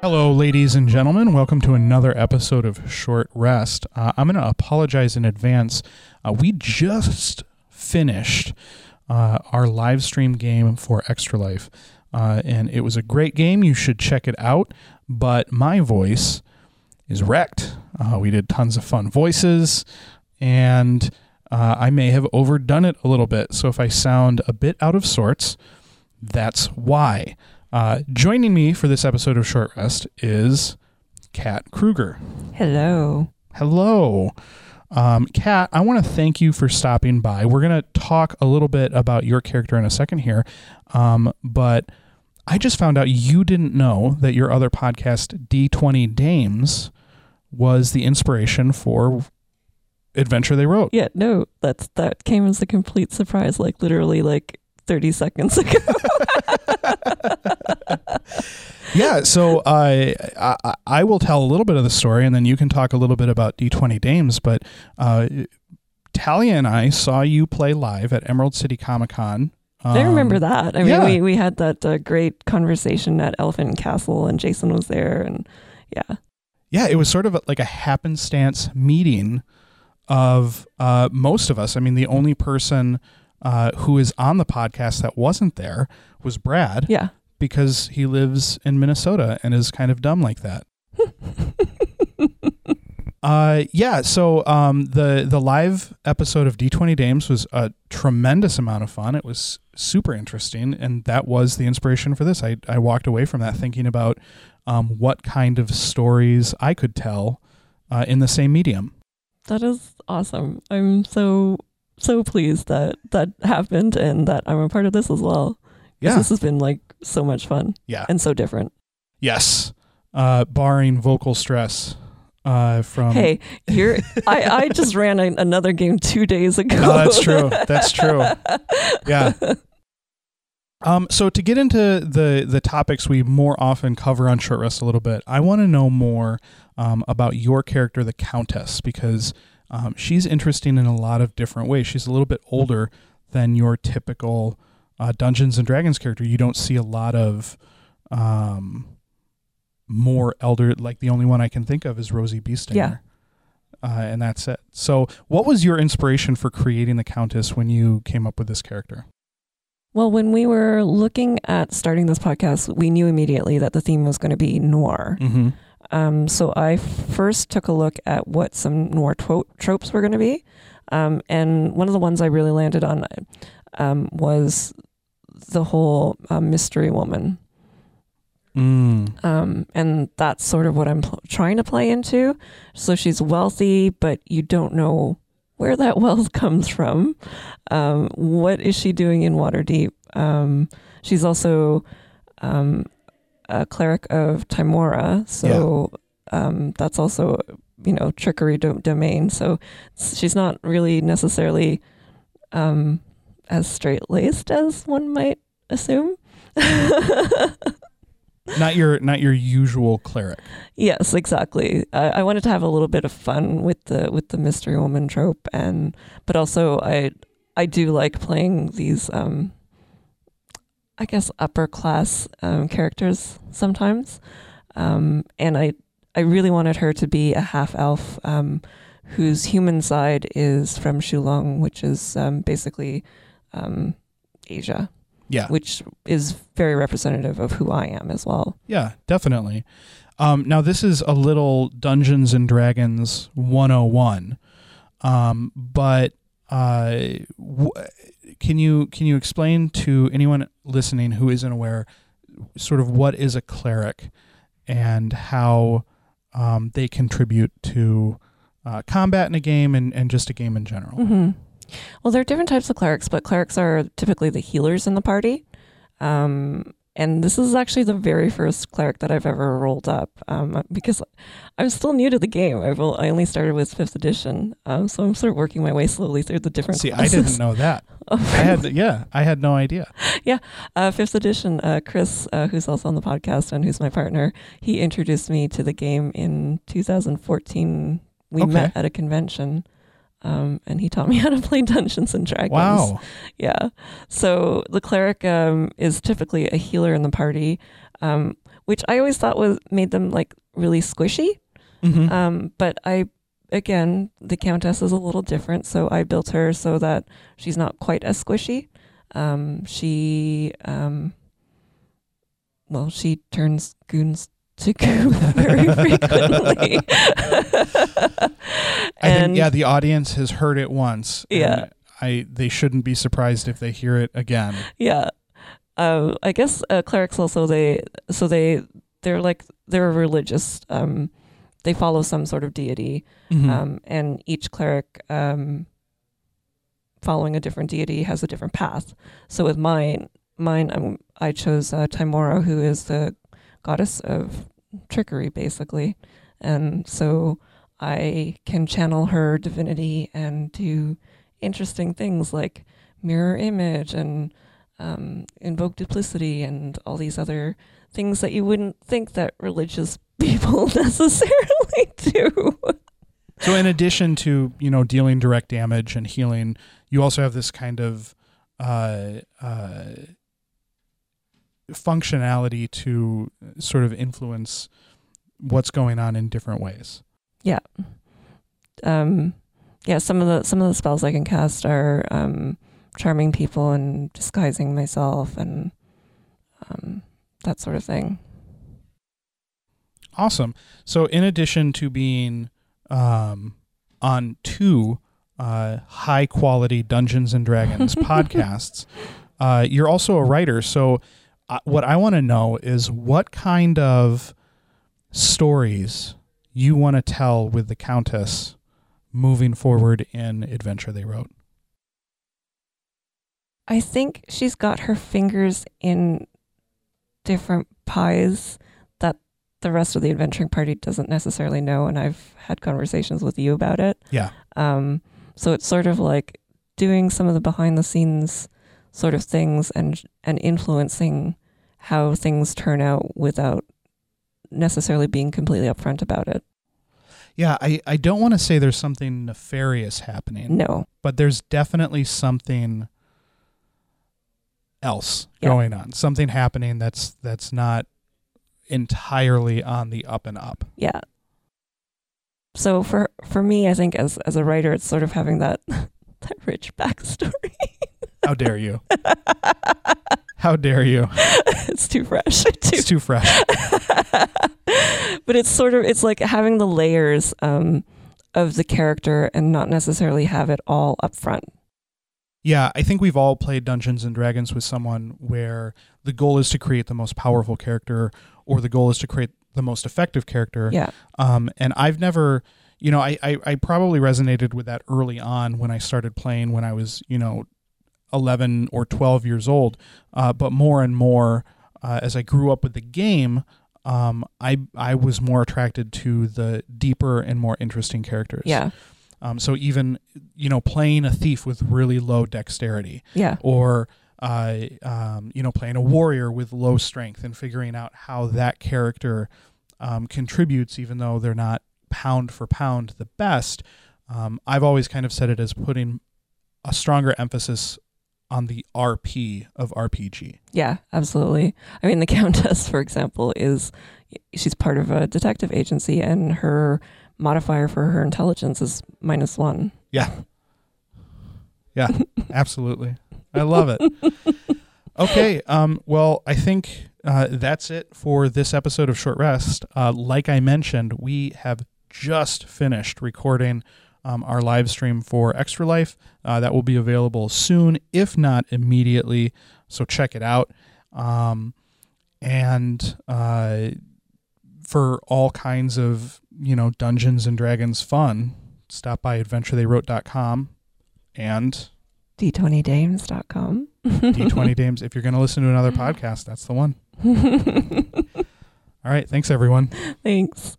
Hello, ladies and gentlemen. Welcome to another episode of Short Rest. Uh, I'm going to apologize in advance. Uh, we just finished uh, our live stream game for Extra Life, uh, and it was a great game. You should check it out. But my voice is wrecked. Uh, we did tons of fun voices, and uh, I may have overdone it a little bit. So if I sound a bit out of sorts, that's why. Uh, joining me for this episode of Short Rest is Kat Kruger. Hello. Hello. Um, Kat, I want to thank you for stopping by. We're going to talk a little bit about your character in a second here. Um, but I just found out you didn't know that your other podcast, D20 Dames, was the inspiration for Adventure They Wrote. Yeah, no, that's that came as a complete surprise, like literally like 30 seconds ago. Yeah, so uh, I, I will tell a little bit of the story, and then you can talk a little bit about D20 Dames. But uh, Talia and I saw you play live at Emerald City Comic Con. Um, I remember that. I mean, yeah. we, we had that uh, great conversation at Elephant Castle, and Jason was there, and yeah. Yeah, it was sort of like a happenstance meeting of uh, most of us. I mean, the only person uh, who is on the podcast that wasn't there was Brad. Yeah. Because he lives in Minnesota and is kind of dumb like that. uh, yeah. So um, the the live episode of D20 Dames was a tremendous amount of fun. It was super interesting, and that was the inspiration for this. I I walked away from that thinking about um, what kind of stories I could tell uh, in the same medium. That is awesome. I'm so so pleased that that happened and that I'm a part of this as well. Yeah. This has been like so much fun. Yeah. And so different. Yes. Uh, barring vocal stress uh, from. Hey, you're. I, I just ran a, another game two days ago. Oh, that's true. That's true. Yeah. Um, so to get into the the topics we more often cover on Short Rest a little bit, I want to know more um, about your character, the Countess, because um, she's interesting in a lot of different ways. She's a little bit older than your typical uh, Dungeons and Dragons character. You don't see a lot of um, more elder. Like the only one I can think of is Rosie Beestinger. Yeah. Uh, and that's it. So, what was your inspiration for creating the Countess when you came up with this character? Well, when we were looking at starting this podcast, we knew immediately that the theme was going to be noir. Mm-hmm. Um, so I first took a look at what some noir tro- tropes were going to be. Um, and one of the ones I really landed on um, was the whole uh, mystery woman. Mm. Um, and that's sort of what I'm pl- trying to play into. So she's wealthy, but you don't know where that wealth comes from. Um, what is she doing in Waterdeep? Um, she's also um, a cleric of Tymora, so um, that's also you know trickery do- domain. So she's not really necessarily um, as straight laced as one might assume. not your not your usual cleric. Yes, exactly. I, I wanted to have a little bit of fun with the with the mystery woman trope, and but also I I do like playing these um, I guess upper class um, characters sometimes, um, and I I really wanted her to be a half elf um, whose human side is from Shou Lung, which is um, basically um, Asia. Yeah. Which is very representative of who I am as well. Yeah, definitely. Um, now, this is a little Dungeons and Dragons 101, um, but uh, w- can you can you explain to anyone listening who isn't aware, sort of what is a cleric, and how um, they contribute to uh, combat in a game and, and just a game in general? Mm-hmm. Well, there are different types of clerics, but clerics are typically the healers in the party. Um, and this is actually the very first cleric that I've ever rolled up um, because I'm still new to the game. I've, I only started with fifth edition, um, so I'm sort of working my way slowly through the different. See, classes. I didn't know that. Oh, I had, yeah, I had no idea. yeah, uh, fifth edition. Uh, Chris, uh, who's also on the podcast and who's my partner, he introduced me to the game in 2014. We Okay. met at a convention. Um, and he taught me how to play Dungeons and Dragons. Wow. Yeah. So the cleric um, is typically a healer in the party, um, which I always thought was made them like really squishy. Mhm. Um, but I, again, the countess is a little different, so I built her so that she's not quite as squishy. Um, she, um, well, she turns goons to goo very frequently. I think yeah, the audience has heard it once. Yeah. I they shouldn't be surprised if they hear it again. yeah. Um, I guess uh, clerics also they so they they're like they're religious. Um, they follow some sort of deity, Mhm. um, and each cleric um, following a different deity has a different path. So with mine, mine um, I chose uh, Tymora, who is the goddess of trickery, basically, and so I can channel her divinity and do interesting things like mirror image and um, invoke duplicity and all these other things that you wouldn't think that religious people necessarily do. So in addition to you know dealing direct damage and healing, you also have this kind of uh, uh, functionality to sort of influence what's going on in different ways. Yeah. Um, yeah, some of the some of the spells I can cast are um, charming people and disguising myself and um, that sort of thing. Awesome. So in addition to being um, on two uh, high quality Dungeons and Dragons podcasts, uh, you're also a writer. So uh, what I want to know is what kind of stories you want to tell with the Countess moving forward in Adventure They Wrote. I think she's got her fingers in different pies that the rest of the adventuring party doesn't necessarily know, and I've had conversations with you about it. Yeah. Um, so it's sort of like doing some of the behind the scenes sort of things and and influencing how things turn out without necessarily being completely upfront about it. Yeah, I, I don't want to say there's something nefarious happening. No. but there's definitely something else Yeah. going on something happening that's that's not entirely on the up and up Yeah. So for for me, I think as as a writer, it's sort of having that that rich backstory. how dare you how dare you it's too fresh. Too it's too fresh but it's sort of it's like having the layers um, of the character and not necessarily have it all up front. yeah i think we've all played dungeons and dragons with someone where the goal is to create the most powerful character or the goal is to create the most effective character Yeah. Um, and I've never, you know, I, I, I probably resonated with that early on when I started playing when I was, you know, 11 or 12 years old. Uh, but more and more uh, as I grew up with the game, um, I, I was more attracted to the deeper and more interesting characters. Yeah. Um, so even, you know, playing a thief with really low dexterity Yeah. or uh, um, you know, playing a warrior with low strength and figuring out how that character um, contributes, even though they're not pound for pound the best. Um, I've always kind of said it as putting a stronger emphasis on the RP of RPG. Yeah, absolutely. I mean, the Countess, for example, is she's part of a detective agency, and her modifier for her intelligence is minus one. Yeah. Yeah, absolutely. I love it. Okay. Um, well, I think uh, that's it for this episode of Short Rest. Uh, like I mentioned, we have just finished recording um, our live stream for Extra Life. Uh, that will be available soon, if not immediately. So check it out. Um, and uh, for all kinds of you know Dungeons and Dragons fun, stop by adventuretheywrote.com and D20dames.com. D20 Dames. If you're going to listen to another podcast, that's the one. All right. Thanks, everyone. Thanks.